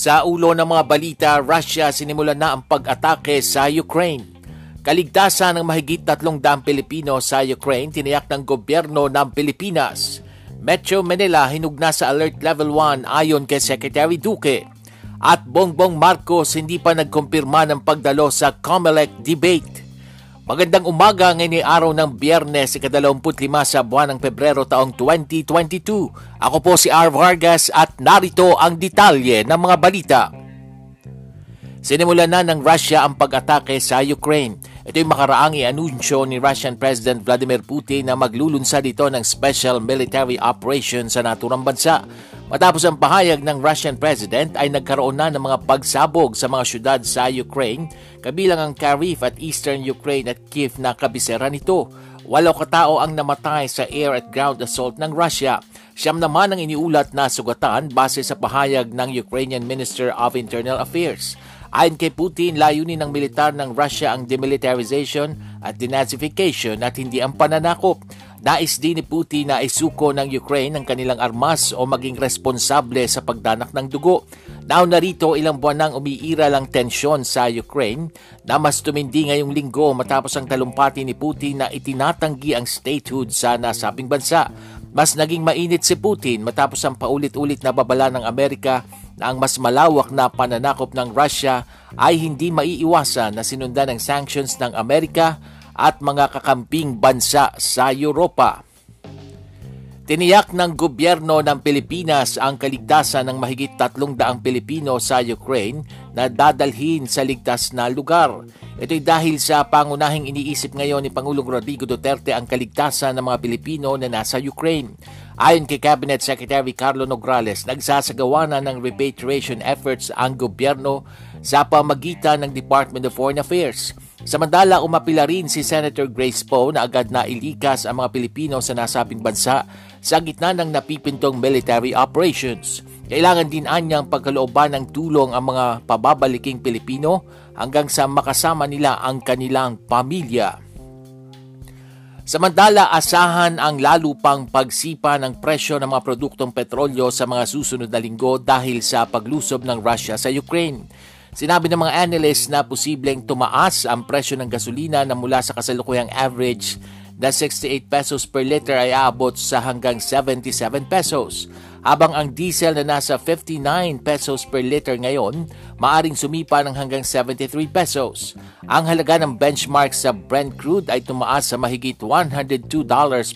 Sa ulo ng mga balita, Russia sinimulan na ang pag-atake sa Ukraine. Kaligtasan ng mahigit 300 Pilipino sa Ukraine tiniyak ng gobyerno ng Pilipinas. Metro Manila hinugna sa Alert Level 1 ayon kay Secretary Duque. At Bongbong Marcos hindi pa nagkumpirma ng pagdalo sa COMELEC debate. Magandang umaga ngayon ay araw ng biyernes, ika-25 sa buwan ng Pebrero taong 2022. Ako po si R. Vargas at narito ang detalye ng mga balita. Sinimulan na ng Russia ang pag-atake sa Ukraine. Ito'y makaraang i-anunsyo ni Russian President Vladimir Putin na maglulunsad ito ng special military operation sa naturang bansa. Matapos ang pahayag ng Russian President ay nagkaroon na ng mga pagsabog sa mga syudad sa Ukraine, kabilang ang Kharkiv at Eastern Ukraine at Kiev na kabisera nito. Walo katao ang namatay sa air at ground assault ng Russia. Siyam naman ang iniulat na sugatan base sa pahayag ng Ukrainian Minister of Internal Affairs. Ayon kay Putin, layunin ng militar ng Russia ang demilitarization at denazification at hindi ang pananakop. Nais din ni Putin na isuko ng Ukraine ang kanilang armas o maging responsable sa pagdanak ng dugo. Now narito ilang buwan nang umiira lang tensyon sa Ukraine na mas tumindi ngayong linggo matapos ang talumpati ni Putin na itinatanggi ang statehood sa nasabing bansa. Mas naging mainit si Putin matapos ang paulit-ulit na babala ng Amerika na ang mas malawak na pananakop ng Russia ay hindi maiiwasan na sinundan ng sanctions ng Amerika at mga kakamping bansa sa Europa. Tiniyak ng gobyerno ng Pilipinas ang kaligtasan ng mahigit 300 Pilipino sa Ukraine na dadalhin sa ligtas na lugar. Ito'y dahil sa pangunahing iniisip ngayon ni Pangulong Rodrigo Duterte ang kaligtasan ng mga Pilipino na nasa Ukraine. Ayon kay Cabinet Secretary Carlo Nograles, nagsasagawa na ng repatriation efforts ang gobyerno sa pamagitan ng Department of Foreign Affairs. Samantala, umapila rin si Senator Grace Poe na agad na ilikas ang mga Pilipino sa nasabing bansa sa gitna ng napipintong military operations. Kailangan din anyang pagkalooban ng tulong ang mga pababaliking Pilipino hanggang sa makasama nila ang kanilang pamilya. Samantala, asahan ang lalo pang pagsipa ng presyo ng mga produktong petrolyo sa mga susunod na linggo dahil sa paglusob ng Russia sa Ukraine. Sinabi ng mga analysts na posibleng tumaas ang presyo ng gasolina na mula sa kasalukuyang average na 68 pesos per liter ay aabot sa hanggang 77 pesos. Habang ang diesel na nasa 59 pesos per liter ngayon, maaring sumipa ng hanggang 73 pesos. Ang halaga ng benchmark sa Brent crude ay tumaas sa mahigit $102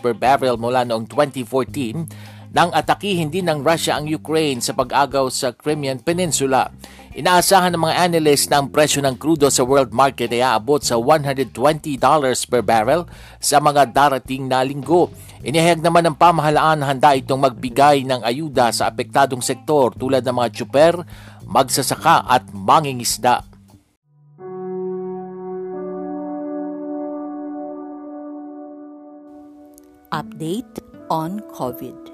per barrel mula noong 2014 nang atakihin din ng Russia ang Ukraine sa pag-agaw sa Crimean Peninsula. Inaasahan ng mga analyst na ang presyo ng krudo sa world market ay aabot sa $120 per barrel sa mga darating na linggo. Inihayag naman ng pamahalaan handa itong magbigay ng ayuda sa apektadong sektor tulad ng mga tsuper, magsasaka at mangingisda. Update on COVID.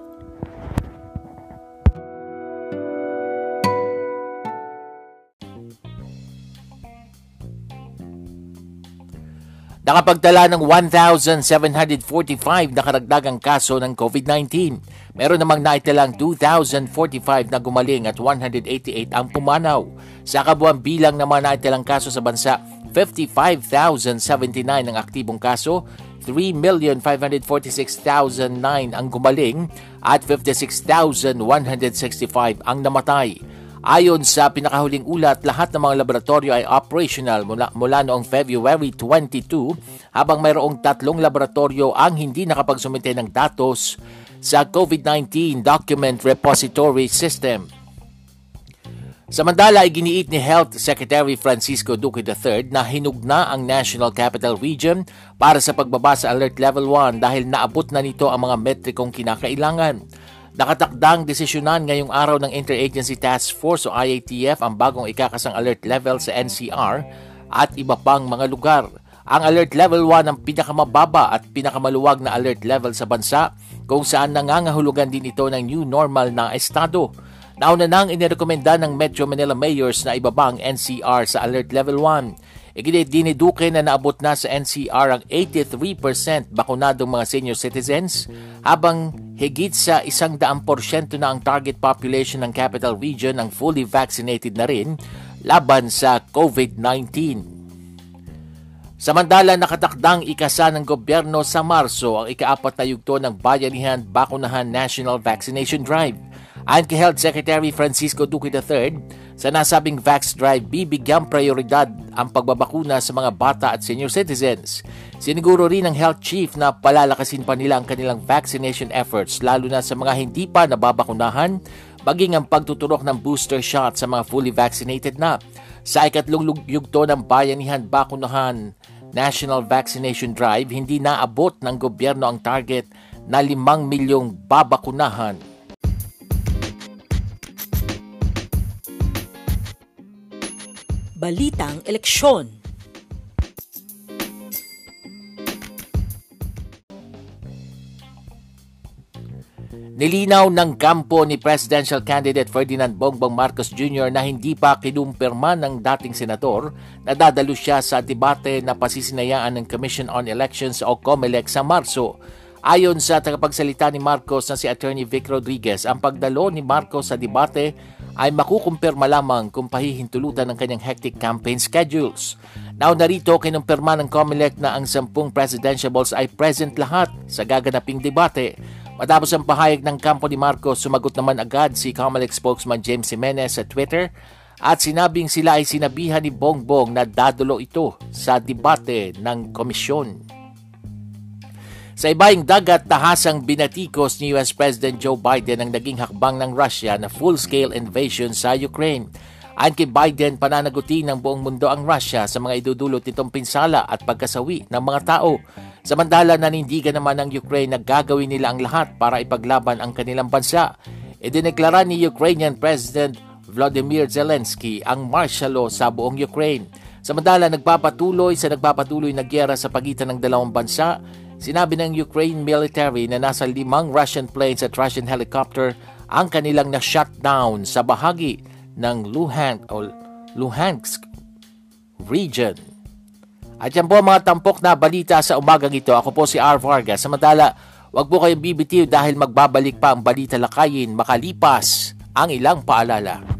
Nakapagtala ng 1,745 na karagdagang kaso ng COVID-19. Meron namang naitalang 2,045 na gumaling at 188 ang pumanaw. Sa kabuang bilang naman naitalang kaso sa bansa, 55,079 ang aktibong kaso, 3,546,009 ang gumaling at 56,165 ang namatay. Ayon sa pinakahuling ulat, lahat ng mga laboratorio ay operational mula, mula noong February 22 habang mayroong tatlong laboratorio ang hindi nakapagsumite ng datos sa COVID-19 Document Repository System. Samantala, iginiit ni Health Secretary Francisco Duque III na hinugna ang National Capital Region para sa pagbaba sa Alert Level 1 dahil naabot na nito ang mga metrikong kinakailangan. Nakatakdang desisyonan ngayong araw ng Interagency Task Force o IATF ang bagong ikakasang alert level sa NCR at iba pang mga lugar. Ang Alert Level 1 ang pinakamababa at pinakamaluwag na alert level sa bansa kung saan nangangahulugan din ito ng new normal na estado. Nauna nang inirekomenda ng Metro Manila Mayors na ibaba ang NCR sa Alert Level 1. Igidiniduke na naabot na sa NCR ang 83% bakunadong mga senior citizens habang higit sa isang daang porsyento na ang target population ng capital region ang fully vaccinated na rin laban sa COVID-19. Samantala nakatakdang ikasa ng gobyerno sa Marso ang ikaapat na yugto ng Bayanihan Bakunahan National Vaccination Drive. Ayon kay Health Secretary Francisco Duque III, sa nasabing Vax Drive, bibigyang prioridad ang pagbabakuna sa mga bata at senior citizens. Siniguro rin ng Health Chief na palalakasin pa nila ang kanilang vaccination efforts lalo na sa mga hindi pa nababakunahan, maging ang pagtuturok ng booster shot sa mga fully vaccinated na. Sa ikatlong yugto ng Bayanihan Bakunahan National Vaccination Drive, hindi naabot ng gobyerno ang target na 5 milyong babakunahan Balitang Eleksyon Nilinaw ng kampo ni Presidential Candidate Ferdinand Bongbong Marcos Jr. na hindi pa kinumpirma ng dating senador na dadalo siya sa debate na pasisinayaan ng Commission on Elections o COMELEC sa Marso. Ayon sa tagapagsalita ni Marcos na si Attorney Vic Rodriguez, ang pagdalo ni Marcos sa debate ay makukumpirma lamang kung pahihintulutan ng kanyang hectic campaign schedules. Now narito, kinumpirma ng COMELEC na ang sampung presidentiables ay present lahat sa gaganaping debate. Matapos ang pahayag ng kampo ni Marcos, sumagot naman agad si COMELEC spokesman James Jimenez sa Twitter at sinabing sila ay sinabihan ni Bongbong na dadulo ito sa debate ng komisyon. Sa ibaing dagat, tahasang binatikos ni US President Joe Biden ang naging hakbang ng Russia na full-scale invasion sa Ukraine. Ayon kay Biden, pananagutin ng buong mundo ang Russia sa mga idudulot nitong pinsala at pagkasawi ng mga tao. Samantala, nanindigan naman ng Ukraine na gagawin nila ang lahat para ipaglaban ang kanilang bansa. Idineklara ni Ukrainian President Vladimir Zelensky ang martial law sa buong Ukraine. Samantala, nagpapatuloy sa nagpapatuloy na gyera sa pagitan ng dalawang bansa Sinabi ng Ukraine military na nasa limang Russian planes at Russian helicopter ang kanilang na-shutdown sa bahagi ng Luhansk o Luhansk region. At yan po ang mga tampok na balita sa umagang ito. Ako po si R. Vargas. Samantala, wag po kayong bibitiw dahil magbabalik pa ang balita lakayin makalipas ang ilang paalala.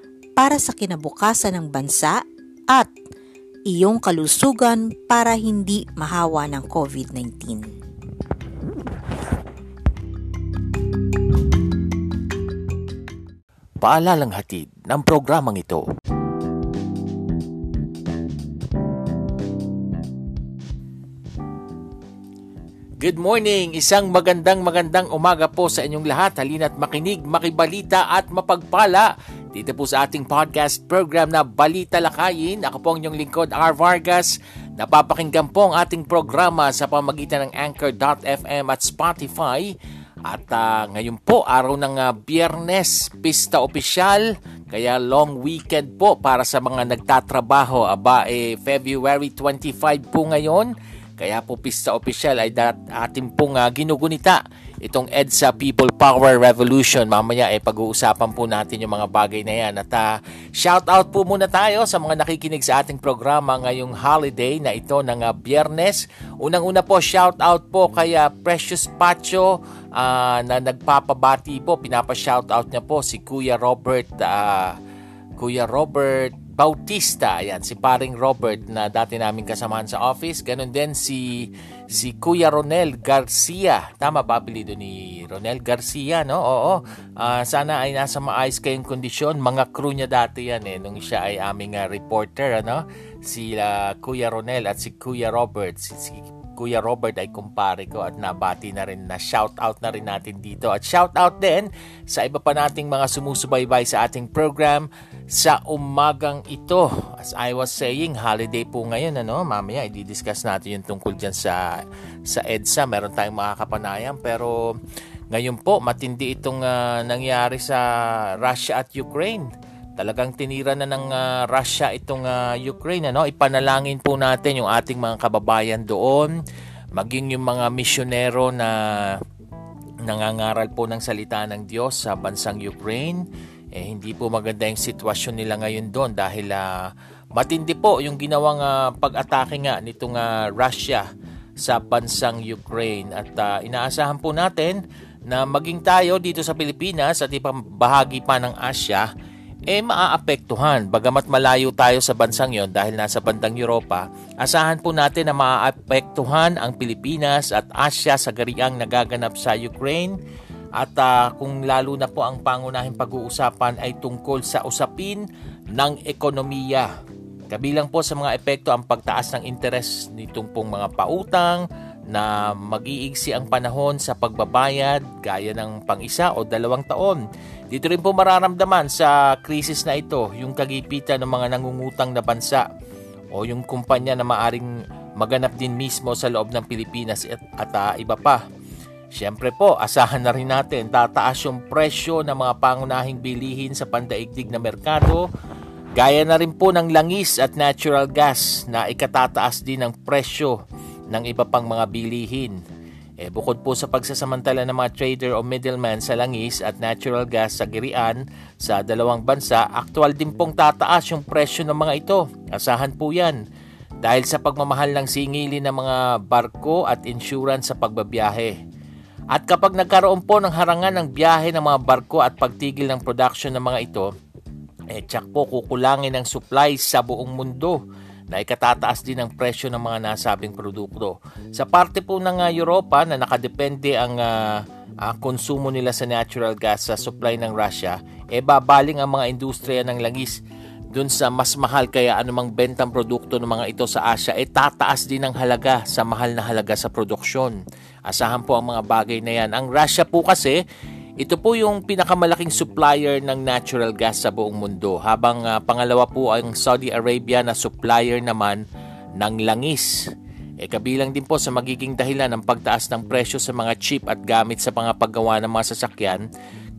para sa kinabukasan ng bansa at iyong kalusugan para hindi mahawa ng COVID-19. Paalalang hatid ng programang ito. Good morning! Isang magandang magandang umaga po sa inyong lahat. Halina't makinig, makibalita at mapagpala dito po sa ating podcast program na Balita Lakayin. Ako po ang inyong lingkod, R. Vargas. Napapakinggan po ang ating programa sa pamagitan ng Anchor.fm at Spotify. At uh, ngayon po, araw ng uh, biyernes, pista opisyal, kaya long weekend po para sa mga nagtatrabaho. Aba, eh, February 25 po ngayon. Kaya po pista opisyal ay dat ating pong uh, ginugunita itong EDSA People Power Revolution. Mamaya ay eh, pag-uusapan po natin yung mga bagay na yan. At uh, shout out po muna tayo sa mga nakikinig sa ating programa ngayong holiday na ito ng uh, biyernes. Unang-una po shout out po kay uh, Precious Pacho uh, na nagpapabati po. Pinapa-shout out niya po si Kuya Robert uh, Kuya Robert Bautista. Ayan, si paring Robert na dati namin kasamahan sa office. Ganon din si si Kuya Ronel Garcia. Tama ba apelido ni Ronel Garcia, no? Oo. Uh, sana ay nasa maayos kayong kondisyon. Mga crew niya dati yan eh, nung siya ay aming uh, reporter, ano? Si uh, Kuya Ronel at si Kuya Robert. Si, si Kuya Robert ay kumpare ko at nabati na rin na shout out na rin natin dito. At shout out din sa iba pa nating mga sumusubaybay sa ating program sa umagang ito. As I was saying, holiday po ngayon, ano? Mamaya, i-discuss natin yung tungkol dyan sa, sa EDSA. Meron tayong makakapanayam. Pero ngayon po, matindi itong uh, nangyari sa Russia at Ukraine. Talagang tinira na ng uh, Russia itong uh, Ukraine. Ano? Ipanalangin po natin yung ating mga kababayan doon. Maging yung mga misyonero na nangangaral po ng salita ng Diyos sa bansang Ukraine eh, hindi po maganda yung sitwasyon nila ngayon doon dahil uh, matindi po yung ginawang uh, pag-atake nga nitong uh, Russia sa bansang Ukraine at uh, inaasahan po natin na maging tayo dito sa Pilipinas at ibang bahagi pa ng Asia eh maaapektuhan. Bagamat malayo tayo sa bansang yon dahil nasa bandang Europa, asahan po natin na maaapektuhan ang Pilipinas at Asia sa gariang nagaganap sa Ukraine at uh, kung lalo na po ang pangunahing pag-uusapan ay tungkol sa usapin ng ekonomiya. Kabilang po sa mga epekto ang pagtaas ng interes nitong pong mga pautang na mag-iigsi ang panahon sa pagbabayad gaya ng pang-isa o dalawang taon. Dito rin po mararamdaman sa krisis na ito yung kagipitan ng mga nangungutang na bansa o yung kumpanya na maaring maganap din mismo sa loob ng Pilipinas at, at uh, iba pa. Siyempre po, asahan na rin natin tataas yung presyo ng mga pangunahing bilihin sa pandaigdig na merkado, gaya na rin po ng langis at natural gas na ikatataas din ng presyo ng iba pang mga bilihin. Eh, bukod po sa pagsasamantala ng mga trader o middleman sa langis at natural gas sa girian sa dalawang bansa, aktual din pong tataas yung presyo ng mga ito. Asahan po yan dahil sa pagmamahal ng singili ng mga barko at insurance sa pagbabiyahe. At kapag nagkaroon po ng harangan ng biyahe ng mga barko at pagtigil ng production ng mga ito, eh tsak po kukulangin ang supply sa buong mundo na ikatataas din ang presyo ng mga nasabing produkto. Sa parte po ng uh, Europa na nakadepende ang uh, uh, konsumo nila sa natural gas sa supply ng Russia, eh babaling ang mga industriya ng langis dun sa mas mahal kaya anumang bentang produkto ng mga ito sa Asia eh tataas din ang halaga sa mahal na halaga sa produksyon. Asahan po ang mga bagay na yan. Ang Russia po kasi ito po yung pinakamalaking supplier ng natural gas sa buong mundo habang uh, pangalawa po ang Saudi Arabia na supplier naman ng langis. E kabilang din po sa magiging dahilan ng pagtaas ng presyo sa mga chip at gamit sa mga paggawa ng mga sasakyan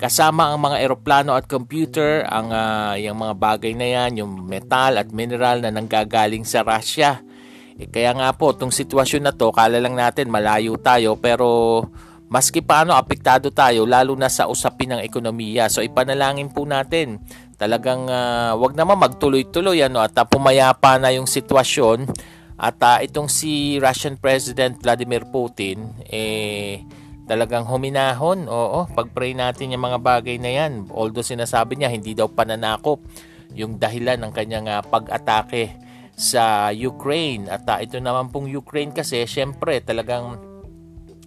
Kasama ang mga eroplano at computer, ang uh, yung mga bagay na yan, yung metal at mineral na nanggagaling sa Russia. Eh, kaya nga po, itong sitwasyon na to, kala lang natin malayo tayo, pero maski paano apektado tayo, lalo na sa usapin ng ekonomiya. So ipanalangin po natin, talagang uh, wag naman magtuloy-tuloy ano, at uh, pumayapa na yung sitwasyon. At uh, itong si Russian President Vladimir Putin, eh, talagang huminahon. Oo, pag-pray natin yung mga bagay na yan. Although sinasabi niya hindi daw pananakop yung dahilan ng kanyang uh, pag-atake sa Ukraine. At uh, ito naman pong Ukraine kasi syempre talagang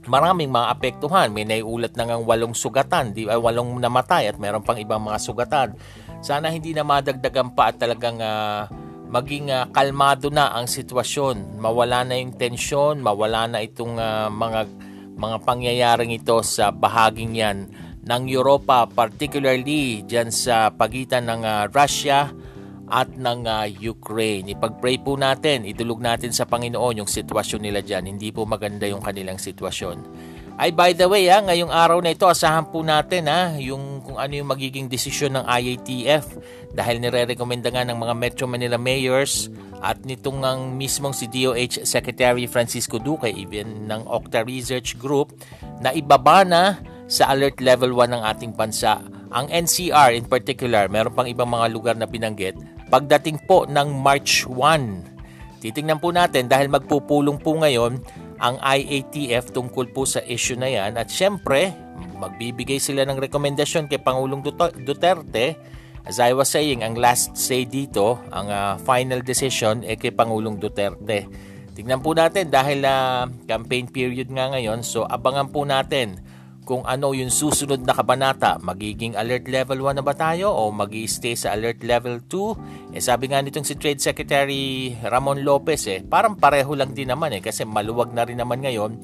maraming mga apektuhan. May naiulat na ngang walong sugatan, di, uh, walong namatay at meron pang ibang mga sugatan. Sana hindi na madagdagan pa at talagang uh, maging uh, kalmado na ang sitwasyon. Mawala na yung tensyon, mawala na itong uh, mga mga pangyayaring ito sa bahaging yan ng Europa, particularly dyan sa pagitan ng uh, Russia at ng uh, Ukraine. Ipag-pray po natin, idulog natin sa Panginoon yung sitwasyon nila dyan. Hindi po maganda yung kanilang sitwasyon. Ay by the way, ha, ngayong araw na ito, asahan po natin ha, yung kung ano yung magiging desisyon ng IATF dahil nire-recommenda nga ng mga Metro Manila mayors at nitong ang mismong si DOH Secretary Francisco Duque even ng Octa Research Group na ibaba na sa alert level 1 ng ating bansa. Ang NCR in particular, meron pang ibang mga lugar na binanggit, pagdating po ng March 1. Titingnan po natin dahil magpupulong po ngayon ang IATF tungkol po sa issue na yan. At syempre magbibigay sila ng rekomendasyon kay Pangulong Duterte. As I was saying ang last say dito ang uh, final decision ay kay Pangulong Duterte. Tingnan po natin dahil uh, campaign period nga ngayon so abangan po natin kung ano yung susunod na kabanata. Magiging alert level 1 na ba tayo o mag stay sa alert level 2? Eh, sabi nga nitong si Trade Secretary Ramon Lopez eh, parang pareho lang din naman eh kasi maluwag na rin naman ngayon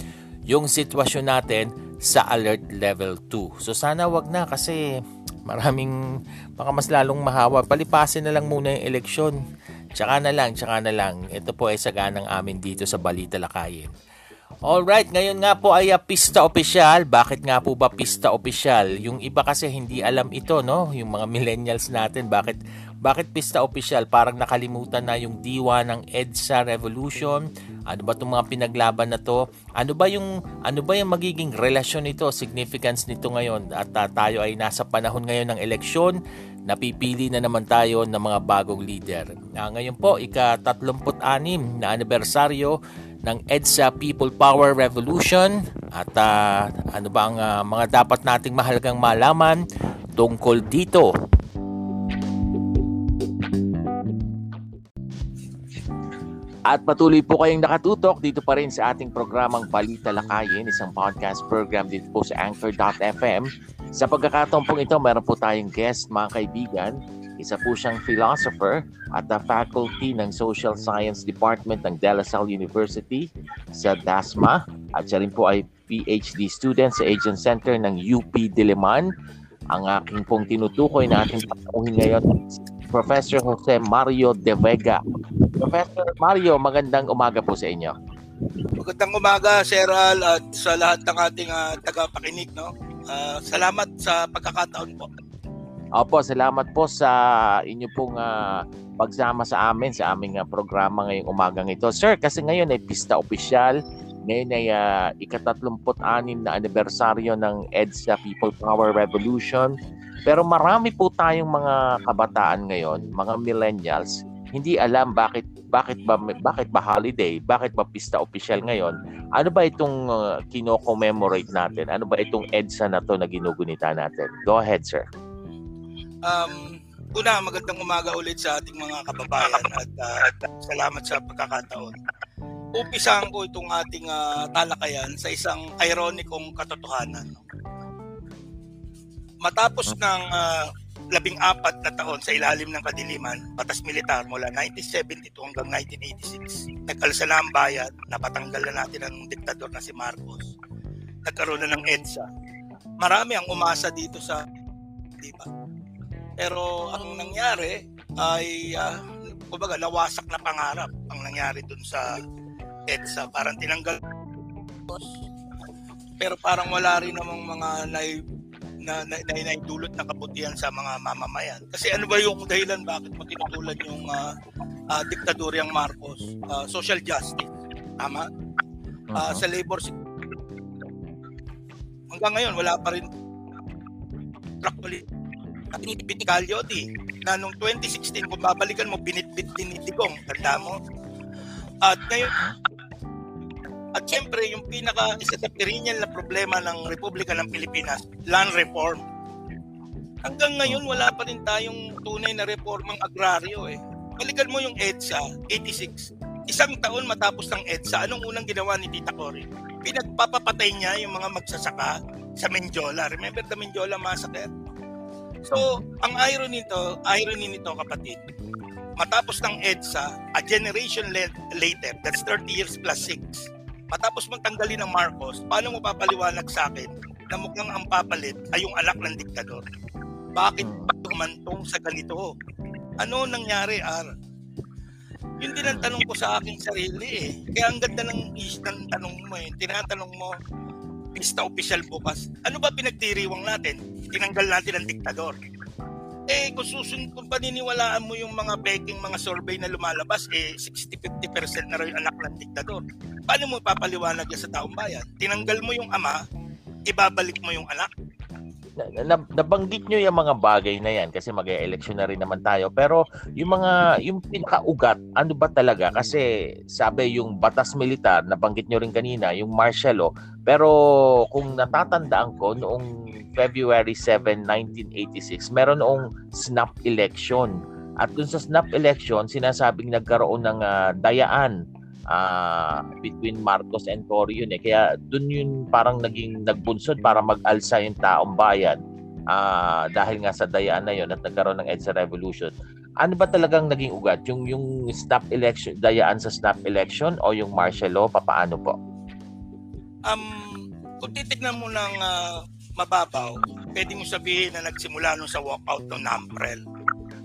yung sitwasyon natin sa alert level 2. So sana wag na kasi maraming baka mas lalong mahawa. Palipasin na lang muna yung eleksyon. Tsaka na lang, tsaka na lang. Ito po ay saganang amin dito sa Balita Lakayin. Alright, ngayon nga po ay uh, pista opisyal. Bakit nga po ba pista opisyal? Yung iba kasi hindi alam ito, no? Yung mga millennials natin, bakit bakit pista opisyal? Parang nakalimutan na yung diwa ng EDSA Revolution. Ano ba 'tong mga pinaglaban na to? Ano ba yung ano ba yung magiging relasyon nito, significance nito ngayon? At uh, tayo ay nasa panahon ngayon ng eleksyon napipili na naman tayo ng mga bagong leader. Uh, ngayon po, ika-36 na anibersaryo ng EDSA People Power Revolution at uh, ano ba ang uh, mga dapat nating mahalagang malaman tungkol dito. At patuloy po kayong nakatutok dito pa rin sa ating programang Balita Lakayin, isang podcast program dito po sa Anchor.fm. Sa pagkakataon pong ito, meron po tayong guest mga kaibigan isa po siyang philosopher at the faculty ng Social Science Department ng De La Salle University sa DASMA at siya rin po ay PhD student sa Asian Center ng UP Diliman. Ang aking pong tinutukoy na ating patuhin ngayon Professor Jose Mario De Vega. Professor Mario, magandang umaga po sa inyo. Magandang umaga, Sir Al, at sa lahat ng ating uh, tagapakinig. No? Uh, salamat sa pagkakataon po. Opo, salamat po sa inyo pong uh, pagsama sa amin sa aming uh, programa ngayong umagang ito. Sir, kasi ngayon ay pista opisyal. Ngayon ay uh, ika-36 na anibersaryo ng EDSA People Power Revolution. Pero marami po tayong mga kabataan ngayon, mga millennials, hindi alam bakit bakit ba bakit ba holiday, bakit ba pista opisyal ngayon? Ano ba itong uh, kino-commemorate natin? Ano ba itong EDSA na to na ginugunita natin? Go ahead, sir. Um, una, magandang umaga ulit sa ating mga kababayan at uh, salamat sa pagkakataon. Umpisahan ko itong ating uh, talakayan sa isang ironikong katotohanan. Matapos ng uh, labing apat na taon sa ilalim ng kadiliman, batas militar mula 1972 hanggang 1986, nag-alsa na ang bayan, napatanggal na natin ang diktador na si Marcos. Nagkaroon na ng EDSA. Marami ang umasa dito sa di ba? Pero ang nangyari ay uh, kumbaga nawasak na pangarap ang nangyari dun sa EDSA. Parang tinanggal pero parang wala rin namang mga na, na, na, na, naidulot na kabutihan sa mga mamamayan. Kasi ano ba yung dahilan bakit mo tinutulad yung uh, uh, diktadoryang Marcos? Uh, social justice. Tama? Uh, uh-huh. Sa labor hanggang ngayon wala pa rin binitbit ni Caliotti na noong 2016 kung babalikan mo binitbit din ni Digong tanda mo at ngayon at siyempre yung pinaka isa sa perennial na problema ng Republika ng Pilipinas land reform. Hanggang ngayon wala pa rin tayong tunay na reformang agraryo eh. Balikan mo yung EDSA 86 isang taon matapos ng EDSA anong unang ginawa ni Tita Cory? Pinagpapapatay niya yung mga magsasaka sa Menjola remember the Menjola massacre? So, ang irony nito, irony nito kapatid, matapos ng EDSA, a generation later, that's 30 years plus 6, matapos mong tanggalin ng Marcos, paano mo papaliwanag sa akin na mukhang ang papalit ay yung anak ng diktador? Bakit hmm. humantong sa ganito? Ano nangyari, R? Yun din ang tanong ko sa aking sarili eh. Kaya ang ganda ng, ng tanong mo eh. Tinatanong mo, pista official bukas. Ano ba pinagdiriwang natin? Tinanggal natin ang diktador. Eh, kung susun, kung paniniwalaan mo yung mga beking mga survey na lumalabas, eh, 60-50% na yung anak ng diktador. Paano mo papaliwanag yan sa taong bayan? Tinanggal mo yung ama, ibabalik mo yung anak? Na, na, nabanggit nyo yung mga bagay na yan kasi mag-election na rin naman tayo. Pero yung mga yung pinakaugat ano ba talaga? Kasi sabi yung batas militar nabanggit nyo rin kanina yung martial law. Pero kung natatandaan ko noong February 7, 1986 meron noong snap election. At dun sa snap election sinasabing nagkaroon ng uh, dayaan uh, between Marcos and Cory yun eh. Kaya dun yun parang naging nagbunsod para mag-alsa yung taong bayan uh, dahil nga sa dayaan na yun at nagkaroon ng EDSA Revolution. Ano ba talagang naging ugat? Yung, yung snap election, dayaan sa snap election o yung martial law? Papaano po? Um, kung titignan mo ng uh, mababaw, pwede mo sabihin na nagsimula nung sa walkout ng NAMPREL.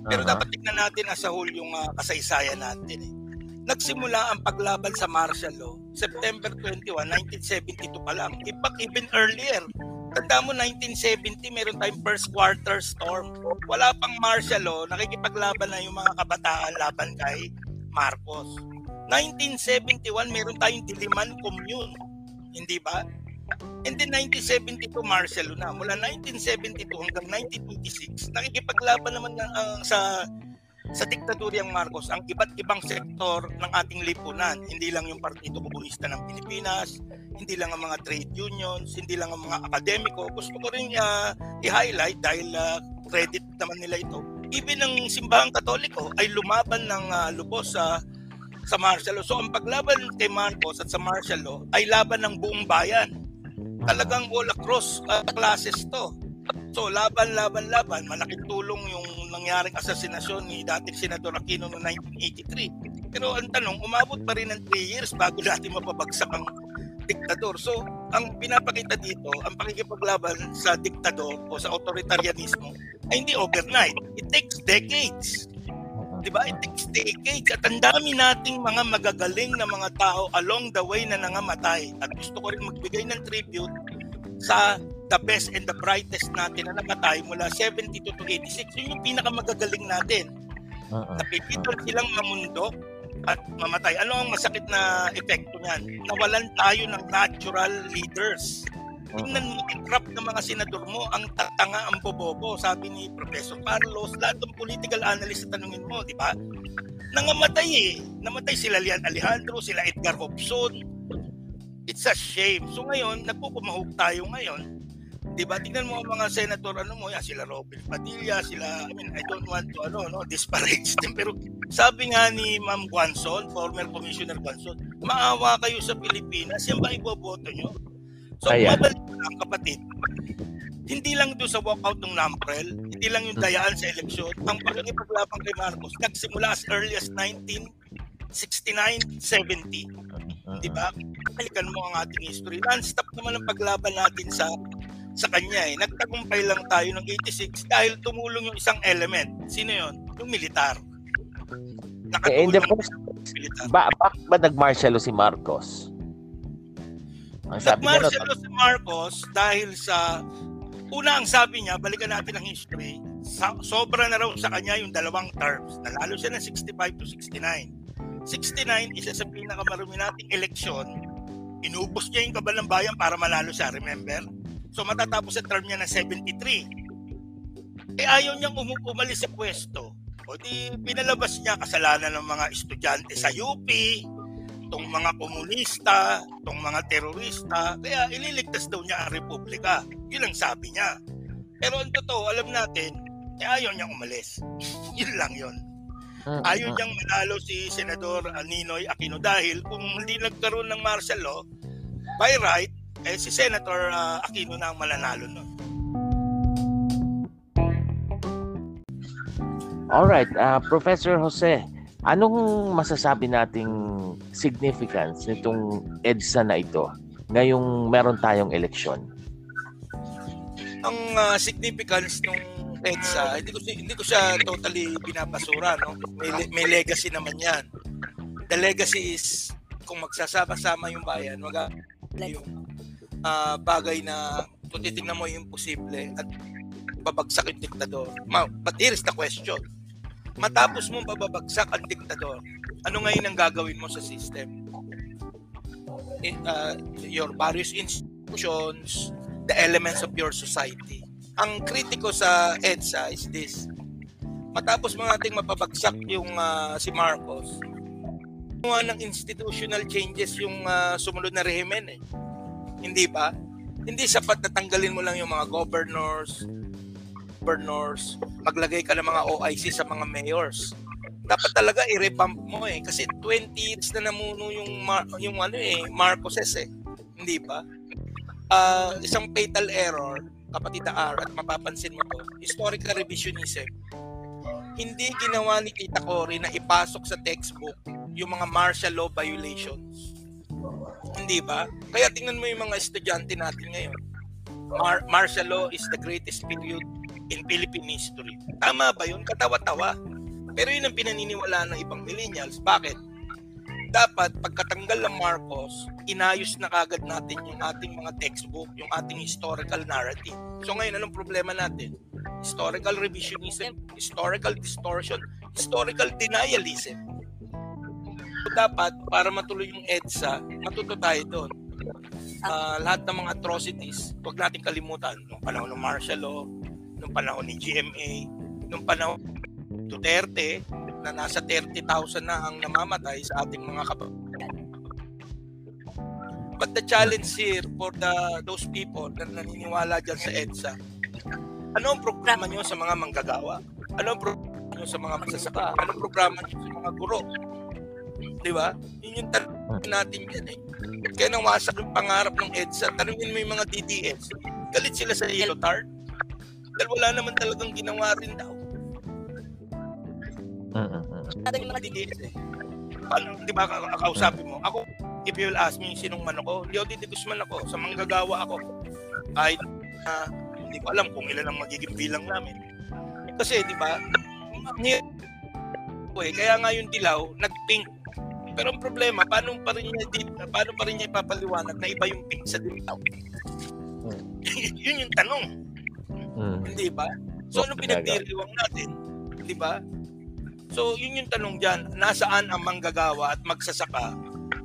Pero uh-huh. dapat tignan natin as a whole yung uh, kasaysayan natin eh Nagsimula ang paglaban sa martial law September 21, 1972 pa lang. In even earlier. Tanda mo, 1970, meron tayong first quarter storm. Wala pang martial law, nakikipaglaban na yung mga kabataan laban kay Marcos. 1971, meron tayong Diliman Commune. Hindi ba? And then 1972, martial law na. Mula 1972 hanggang 1986, nakikipaglaban naman na, uh, sa sa diktadoryang Marcos ang iba't ibang sektor ng ating lipunan. Hindi lang yung Partido Komunista ng Pilipinas, hindi lang ang mga trade unions, hindi lang ang mga akademiko. Gusto ko rin uh, i-highlight dahil uh, credit naman nila ito. Even ang simbahang katoliko ay lumaban ng uh, lubos sa sa martial law. So ang paglaban kay Marcos at sa martial law ay laban ng buong bayan. Talagang all across uh, classes to So laban, laban, laban, malaking tulong yung nangyaring asasinasyon ni dating Senador Aquino noong 1983. Pero ang tanong, umabot pa rin ng 3 years bago natin mapabagsak ang diktador. So, ang pinapakita dito, ang pakikipaglaban sa diktador o sa authoritarianismo ay hindi overnight. It takes decades. Di ba? It takes decades. At ang dami nating mga magagaling na mga tao along the way na nangamatay. At gusto ko rin magbigay ng tribute sa the best and the brightest natin na namatay mula 72 to 86. Yun yung pinakamagagaling natin. Uh-uh. Napipitol silang mamundok at mamatay. Ano ang masakit na epekto niyan? Nawalan tayo ng natural leaders. Tingnan mo yung crap ng mga senador mo, ang tatanga, ang bobobo, sabi ni Professor Carlos, lahat ng political analyst sa tanungin mo, di ba? Nangamatay eh. Namatay sila Lian Alejandro, sila Edgar Hobson. It's a shame. So ngayon, nagpupumahog tayo ngayon 'di ba? Tingnan mo ang mga senator ano mo, yan sila Robert Padilla, sila I mean, I don't want to ano no disparage them pero sabi nga ni Ma'am Guanzon, former Commissioner Guanzon, maawa kayo sa Pilipinas, yan ba iboboto nyo? So, Ayan. mabalik lang kapatid, hindi lang doon sa walkout ng Lamprel, hindi lang yung dayaan sa eleksyon, ang pagkakipaglaban kay Marcos, nagsimula as early as 1969, 70. Di ba? Balikan mo ang ating history. Non-stop naman ang paglaban natin sa sa kanya eh. Nagtagumpay lang tayo ng 86 dahil tumulong yung isang element. Sino yon? Yung militar. Nakatulong eh, first, militar. Ba, bakit ba nag-martial si Marcos? Ang sabi nag-martial si Marcos dahil sa una ang sabi niya, balikan natin ang history, sa, sobra na raw sa kanya yung dalawang terms. Nalalo siya ng 65 to 69. 69, isa sa pinakamarumi nating eleksyon, inubos niya yung kabal ng bayan para manalo siya, remember? So matatapos ang term niya na 73. Eh ayaw niyang um- umalis sa pwesto. O di pinalabas niya kasalanan ng mga estudyante sa UP, tong mga komunista, tong mga terorista, kaya ililigtas daw niya ang republika. Yun ang sabi niya. Pero ang totoo, alam natin, eh ayaw niyang umalis. yun lang yun. Mm, ayaw mm. niyang manalo si Senador Ninoy Aquino dahil kung hindi nagkaroon ng martial law, by right, eh si Senator uh, Aquino na ang mananalo nun. Alright, uh, Professor Jose, anong masasabi nating significance nitong EDSA na ito ngayong meron tayong eleksyon? Ang uh, significance ng EDSA, hindi ko, hindi ko siya totally binabasura. No? May, may legacy naman yan. The legacy is kung magsasama-sama yung bayan, mag yung uh, bagay na kung titignan mo yung posible at babagsak yung diktador. But here is the question. Matapos mo babagsak ang diktador, ano ngayon ang gagawin mo sa system? Uh, your various institutions, the elements of your society ang kritiko sa EDSA is this. Matapos mga ating mapabagsak yung uh, si Marcos, gumawa ng institutional changes yung uh, sumunod na rehimen eh. Hindi ba? Hindi sapat na tanggalin mo lang yung mga governors, governors, maglagay ka ng mga OIC sa mga mayors. Dapat talaga i-revamp mo eh kasi 20 years na namuno yung Mar- yung ano eh Marcoses eh. Hindi ba? Uh, isang fatal error kapatid R, at mapapansin mo to, historical revisionism, hindi ginawa ni Tita Cory na ipasok sa textbook yung mga martial law violations. Hindi ba? Kaya tingnan mo yung mga estudyante natin ngayon. Mar- martial law is the greatest period in Philippine history. Tama ba yun? Katawa-tawa. Pero yun ang pinaniniwalaan ng ibang millennials. Bakit? dapat pagkatanggal ng Marcos, inayos na kagad natin yung ating mga textbook, yung ating historical narrative. So ngayon, anong problema natin? Historical revisionism, historical distortion, historical denialism. Dapat, para matuloy yung EDSA, matuto tayo doon. Uh, lahat ng mga atrocities, huwag natin kalimutan, nung panahon ng martial law, nung panahon ni GMA, nung panahon Duterte, na nasa 30,000 na ang namamatay sa ating mga kapatid. But the challenge here for the those people na naniniwala dyan sa EDSA, ano ang programa nyo sa mga manggagawa? Ano ang programa nyo sa mga magsasaka? Ano ang programa nyo sa mga guro? Di ba? Yun yung tanong natin yan eh. Kaya nang wasak yung pangarap ng EDSA, tanongin mo yung mga DDS, galit sila sa yellow tart. Dahil wala naman talagang ginawa rin daw. Kada yung mga DDS eh. Paano, di ba, kausapin mo? Ako, if you will ask me sinong man ako, hindi ako Didi man ako. Sa manggagawa ako. Kahit na uh, hindi ko alam kung ilan ang magiging bilang namin. Kasi, di ba, eh, kaya nga yung dilaw, nag-pink. Pero ang problema, paano pa rin niya, paano pa rin niya ipapaliwanag na iba yung pink sa dilaw? Hmm. yun yung tanong. Hmm. Hindi ba? So, ano pinagdiriwang natin? Di ba? So, yun yung tanong dyan. Nasaan ang manggagawa at magsasaka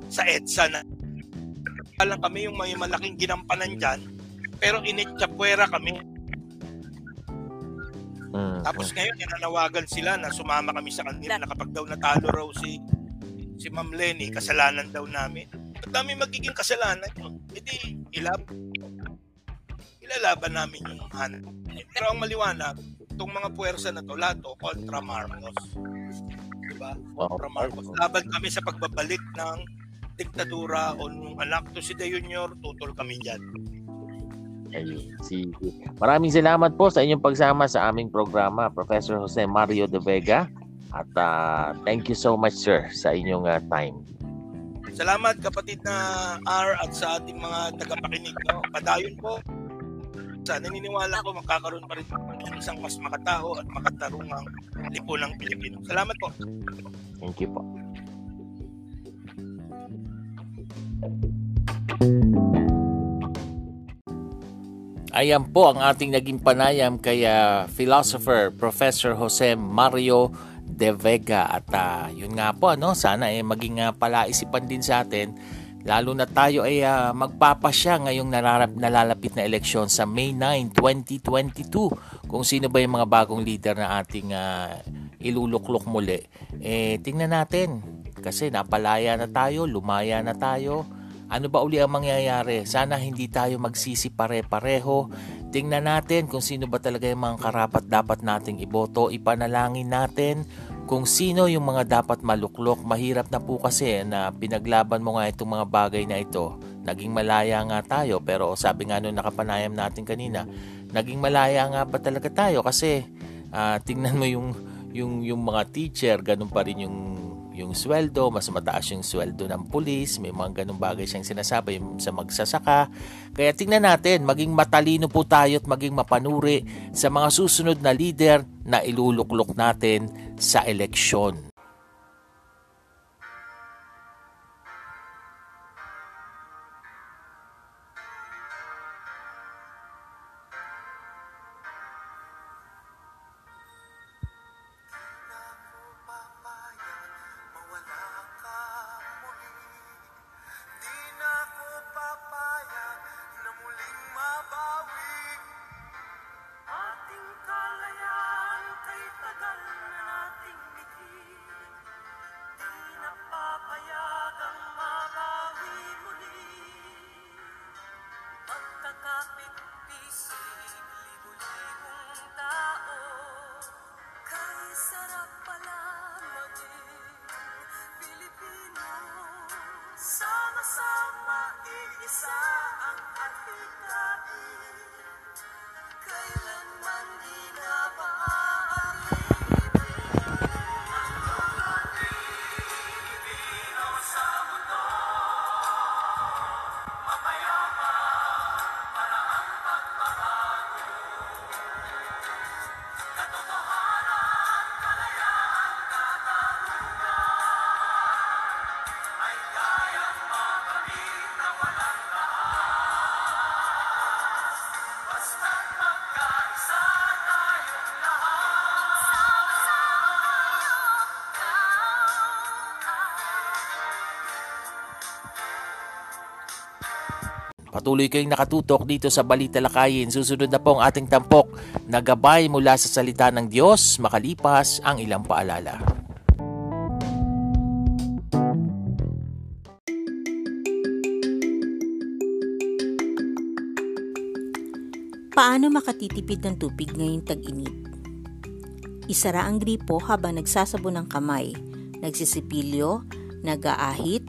sa EDSA na lang kami yung may malaking ginampanan dyan, pero initsapwera kami. Mm. Tapos ngayon, nananawagan sila na sumama kami sa kanila na kapag daw natalo raw si si Ma'am Lenny, kasalanan daw namin. At kami magiging kasalanan yun. Hindi, ilab ilalaban namin yung hanap. Pero ang maliwanag, itong mga puwersa na to, lahat to, kontra Marcos ba? Kontra Marcos. Laban kami sa pagbabalik ng diktadura o nung anak to si De Junior, tutol kami dyan. Ayun, sige. Maraming salamat po sa inyong pagsama sa aming programa, Professor Jose Mario De Vega. At uh, thank you so much, sir, sa inyong uh, time. Salamat kapatid na R at sa ating mga tagapakinig. No? Padayon po sa naniniwala ko magkakaroon pa rin ng isang mas makatao at makatarungang lipunang Pilipino. Salamat po. Thank you po. Ayan po ang ating naging panayam kay uh, philosopher Professor Jose Mario De Vega at uh, yun nga po ano sana eh maging uh, palaisipan din sa atin Lalo na tayo ay uh, magpapasya ngayong nalalap, nalalapit na eleksyon sa May 9, 2022 kung sino ba yung mga bagong leader na ating uh, iluluklok muli. Eh, tingnan natin kasi napalaya na tayo, lumaya na tayo. Ano ba uli ang mangyayari? Sana hindi tayo magsisi pare-pareho. Tingnan natin kung sino ba talaga yung mga karapat dapat nating iboto. Ipanalangin natin kung sino yung mga dapat maluklok. Mahirap na po kasi na pinaglaban mo nga itong mga bagay na ito. Naging malaya nga tayo pero sabi nga nung nakapanayam natin kanina, naging malaya nga pa talaga tayo kasi uh, tingnan mo yung yung yung mga teacher, ganun pa rin yung yung sweldo, mas mataas yung sweldo ng pulis, may mga ganung bagay siyang sinasabi sa magsasaka. Kaya tingnan natin, maging matalino po tayo at maging mapanuri sa mga susunod na leader na iluluklok natin sa eleksyon. outside. Patuloy kayong nakatutok dito sa Balita Lakayin. Susunod na po ang ating tampok na gabay mula sa salita ng Diyos makalipas ang ilang paalala. Paano makatitipid ng tubig ngayong tag-init? Isara ang gripo habang nagsasabon ng kamay, nagsisipilyo, nag-aahit,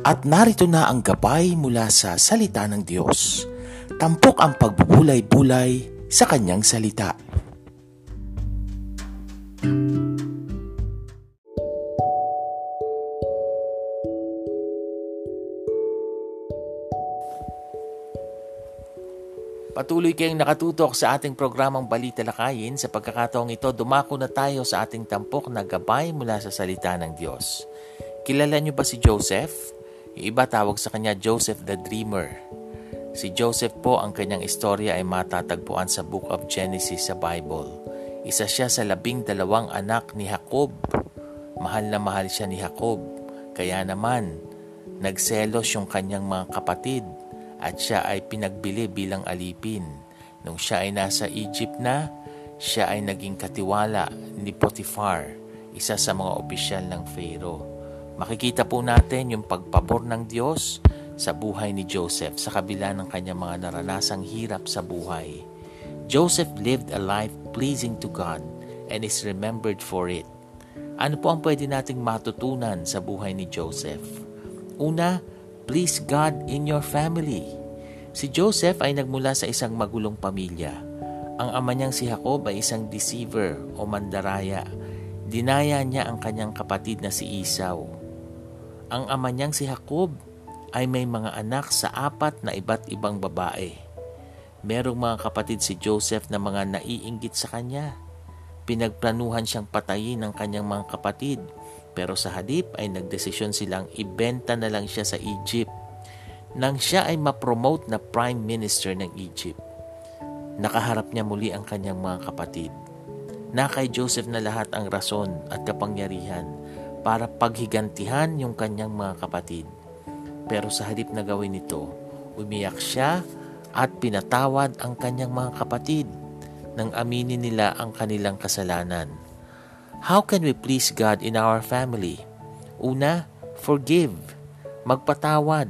At narito na ang gabay mula sa salita ng Diyos. Tampok ang pagbubulay-bulay sa kanyang salita. Patuloy kayong nakatutok sa ating programang Balita Lakayin. Sa pagkakataong ito, dumako na tayo sa ating tampok na gabay mula sa salita ng Diyos. Kilala niyo ba si Joseph? Yung iba tawag sa kanya Joseph the Dreamer. Si Joseph po ang kanyang istorya ay matatagpuan sa Book of Genesis sa Bible. Isa siya sa labing dalawang anak ni Jacob. Mahal na mahal siya ni Jacob. Kaya naman, nagselos yung kanyang mga kapatid at siya ay pinagbili bilang alipin. Nung siya ay nasa Egypt na, siya ay naging katiwala ni Potiphar, isa sa mga opisyal ng Pharaoh. Makikita po natin yung pagpabor ng Diyos sa buhay ni Joseph sa kabila ng kanyang mga naranasang hirap sa buhay. Joseph lived a life pleasing to God and is remembered for it. Ano po ang pwede nating matutunan sa buhay ni Joseph? Una, please God in your family. Si Joseph ay nagmula sa isang magulong pamilya. Ang ama niyang si Jacob ay isang deceiver o mandaraya. Dinaya niya ang kanyang kapatid na si Esau. Ang ama niyang si Jacob ay may mga anak sa apat na iba't ibang babae. Merong mga kapatid si Joseph na mga naiinggit sa kanya. Pinagplanuhan siyang patayin ng kanyang mga kapatid pero sa halip ay nagdesisyon silang ibenta na lang siya sa Egypt nang siya ay ma-promote na Prime Minister ng Egypt. Nakaharap niya muli ang kanyang mga kapatid. Na kay Joseph na lahat ang rason at kapangyarihan para paghigantihan yung kanyang mga kapatid. Pero sa halip na gawin ito, umiyak siya at pinatawad ang kanyang mga kapatid nang aminin nila ang kanilang kasalanan. How can we please God in our family? Una, forgive, magpatawad.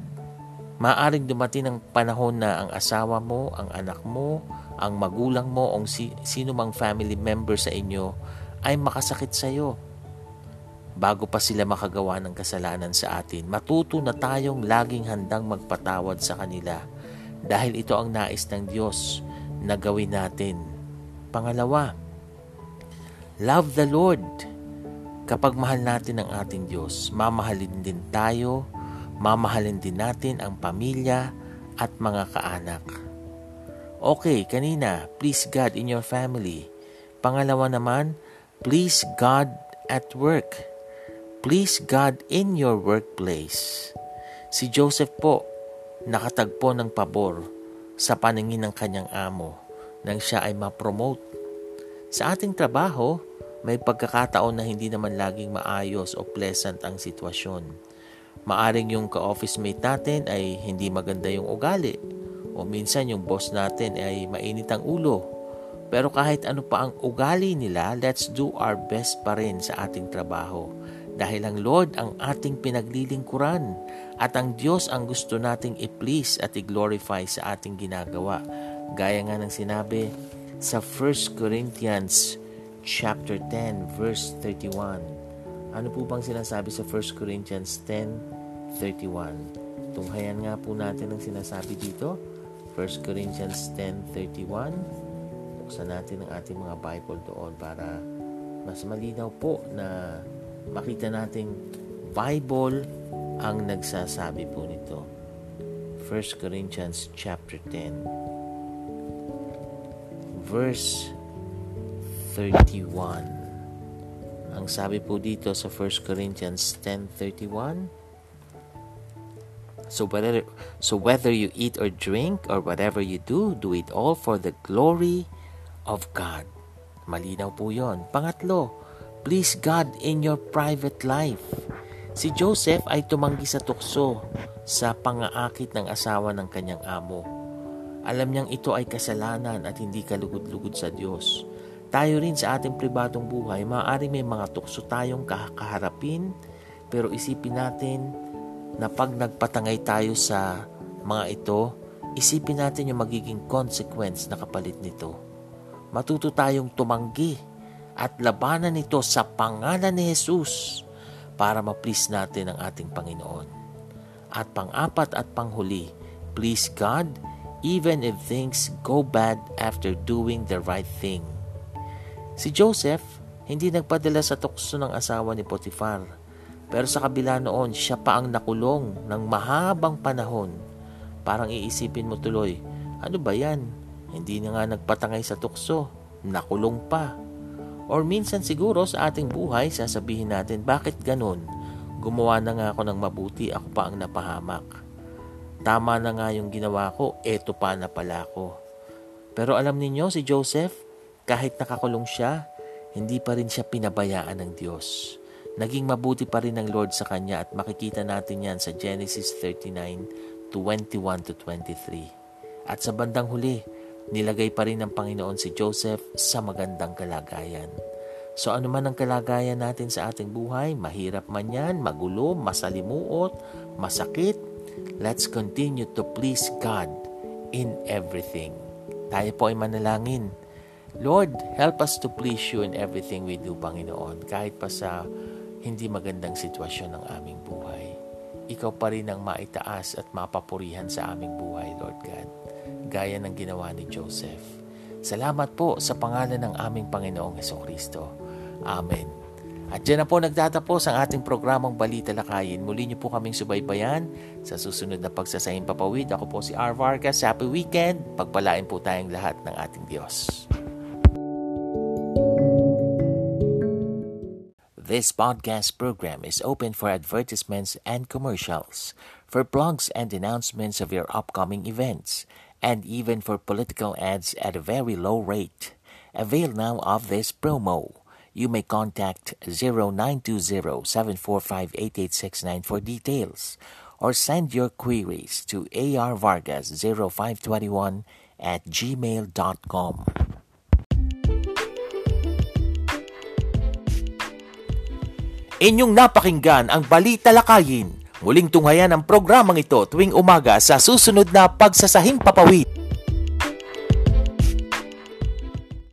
Maaring dumating ang panahon na ang asawa mo, ang anak mo, ang magulang mo o si, sino mang family member sa inyo ay makasakit sa iyo. Bago pa sila makagawa ng kasalanan sa atin, matuto na tayong laging handang magpatawad sa kanila dahil ito ang nais ng Diyos na gawin natin. Pangalawa, love the Lord. Kapag mahal natin ang ating Diyos, mamahalin din tayo, mamahalin din natin ang pamilya at mga kaanak. Okay, kanina, please God in your family. Pangalawa naman, please God at work. Please God in your workplace. Si Joseph po, nakatagpo ng pabor sa paningin ng kanyang amo nang siya ay ma-promote. Sa ating trabaho, may pagkakataon na hindi naman laging maayos o pleasant ang sitwasyon. Maaring yung ka-office mate natin ay hindi maganda yung ugali o minsan yung boss natin ay mainit ang ulo. Pero kahit ano pa ang ugali nila, let's do our best pa rin sa ating trabaho. Dahil ang Lord ang ating pinaglilingkuran at ang Diyos ang gusto nating i-please at i-glorify sa ating ginagawa. Gaya nga ng sinabi sa 1 Corinthians chapter 10 verse 31. Ano po bang sinasabi sa 1 Corinthians 10:31? Tunghayan nga po natin ang sinasabi dito. 1 Corinthians 10.31 Buksan natin ang ating mga Bible doon para mas malinaw po na makita nating Bible ang nagsasabi po nito. 1 Corinthians chapter 10 verse 31 Ang sabi po dito sa 1 Corinthians 10.31 So whether so whether you eat or drink or whatever you do, do it all for the glory of God. Malinaw po 'yon. Pangatlo, please God in your private life. Si Joseph ay tumanggi sa tukso sa pangaakit ng asawa ng kanyang amo. Alam niyang ito ay kasalanan at hindi kalugod-lugod sa Diyos. Tayo rin sa ating pribadong buhay, maaari may mga tukso tayong kaharapin, pero isipin natin na pag nagpatangay tayo sa mga ito, isipin natin yung magiging consequence na kapalit nito. Matuto tayong tumanggi at labanan ito sa pangalan ni Jesus para ma-please natin ang ating Panginoon. At pang-apat at panghuli, please God even if things go bad after doing the right thing. Si Joseph, hindi nagpadala sa tukso ng asawa ni Potiphar pero sa kabila noon, siya pa ang nakulong ng mahabang panahon. Parang iisipin mo tuloy, ano ba yan? Hindi na nga nagpatangay sa tukso, nakulong pa. Or minsan siguro sa ating buhay, sasabihin natin, bakit ganun? Gumawa na nga ako ng mabuti, ako pa ang napahamak. Tama na nga yung ginawa ko, eto pa na pala ako. Pero alam ninyo si Joseph, kahit nakakulong siya, hindi pa rin siya pinabayaan ng Diyos. Naging mabuti pa rin ng Lord sa kanya at makikita natin yan sa Genesis 39, 21 to 23. At sa bandang huli, nilagay pa rin ng Panginoon si Joseph sa magandang kalagayan. So ano man ang kalagayan natin sa ating buhay, mahirap man yan, magulo, masalimuot, masakit, let's continue to please God in everything. Tayo po ay manalangin. Lord, help us to please you in everything we do, Panginoon. Kahit pa sa hindi magandang sitwasyon ng aming buhay. Ikaw pa rin ang maitaas at mapapurihan sa aming buhay, Lord God, gaya ng ginawa ni Joseph. Salamat po sa pangalan ng aming Panginoong Heso Kristo. Amen. At dyan na po nagtatapos ang ating programang Balita Lakayin. Muli niyo po kaming subaybayan sa susunod na pagsasayang papawid. Ako po si R. Vargas. Happy weekend. Pagpalain po tayong lahat ng ating Diyos. This podcast program is open for advertisements and commercials, for blogs and announcements of your upcoming events, and even for political ads at a very low rate. Avail now of this promo. You may contact 0920-745-8869 for details or send your queries to arvargas0521 at gmail.com. Inyong napakinggan ang Balita Lakayin Muling tunghayan ang programang ito tuwing umaga sa susunod na Pagsasahing Papawid.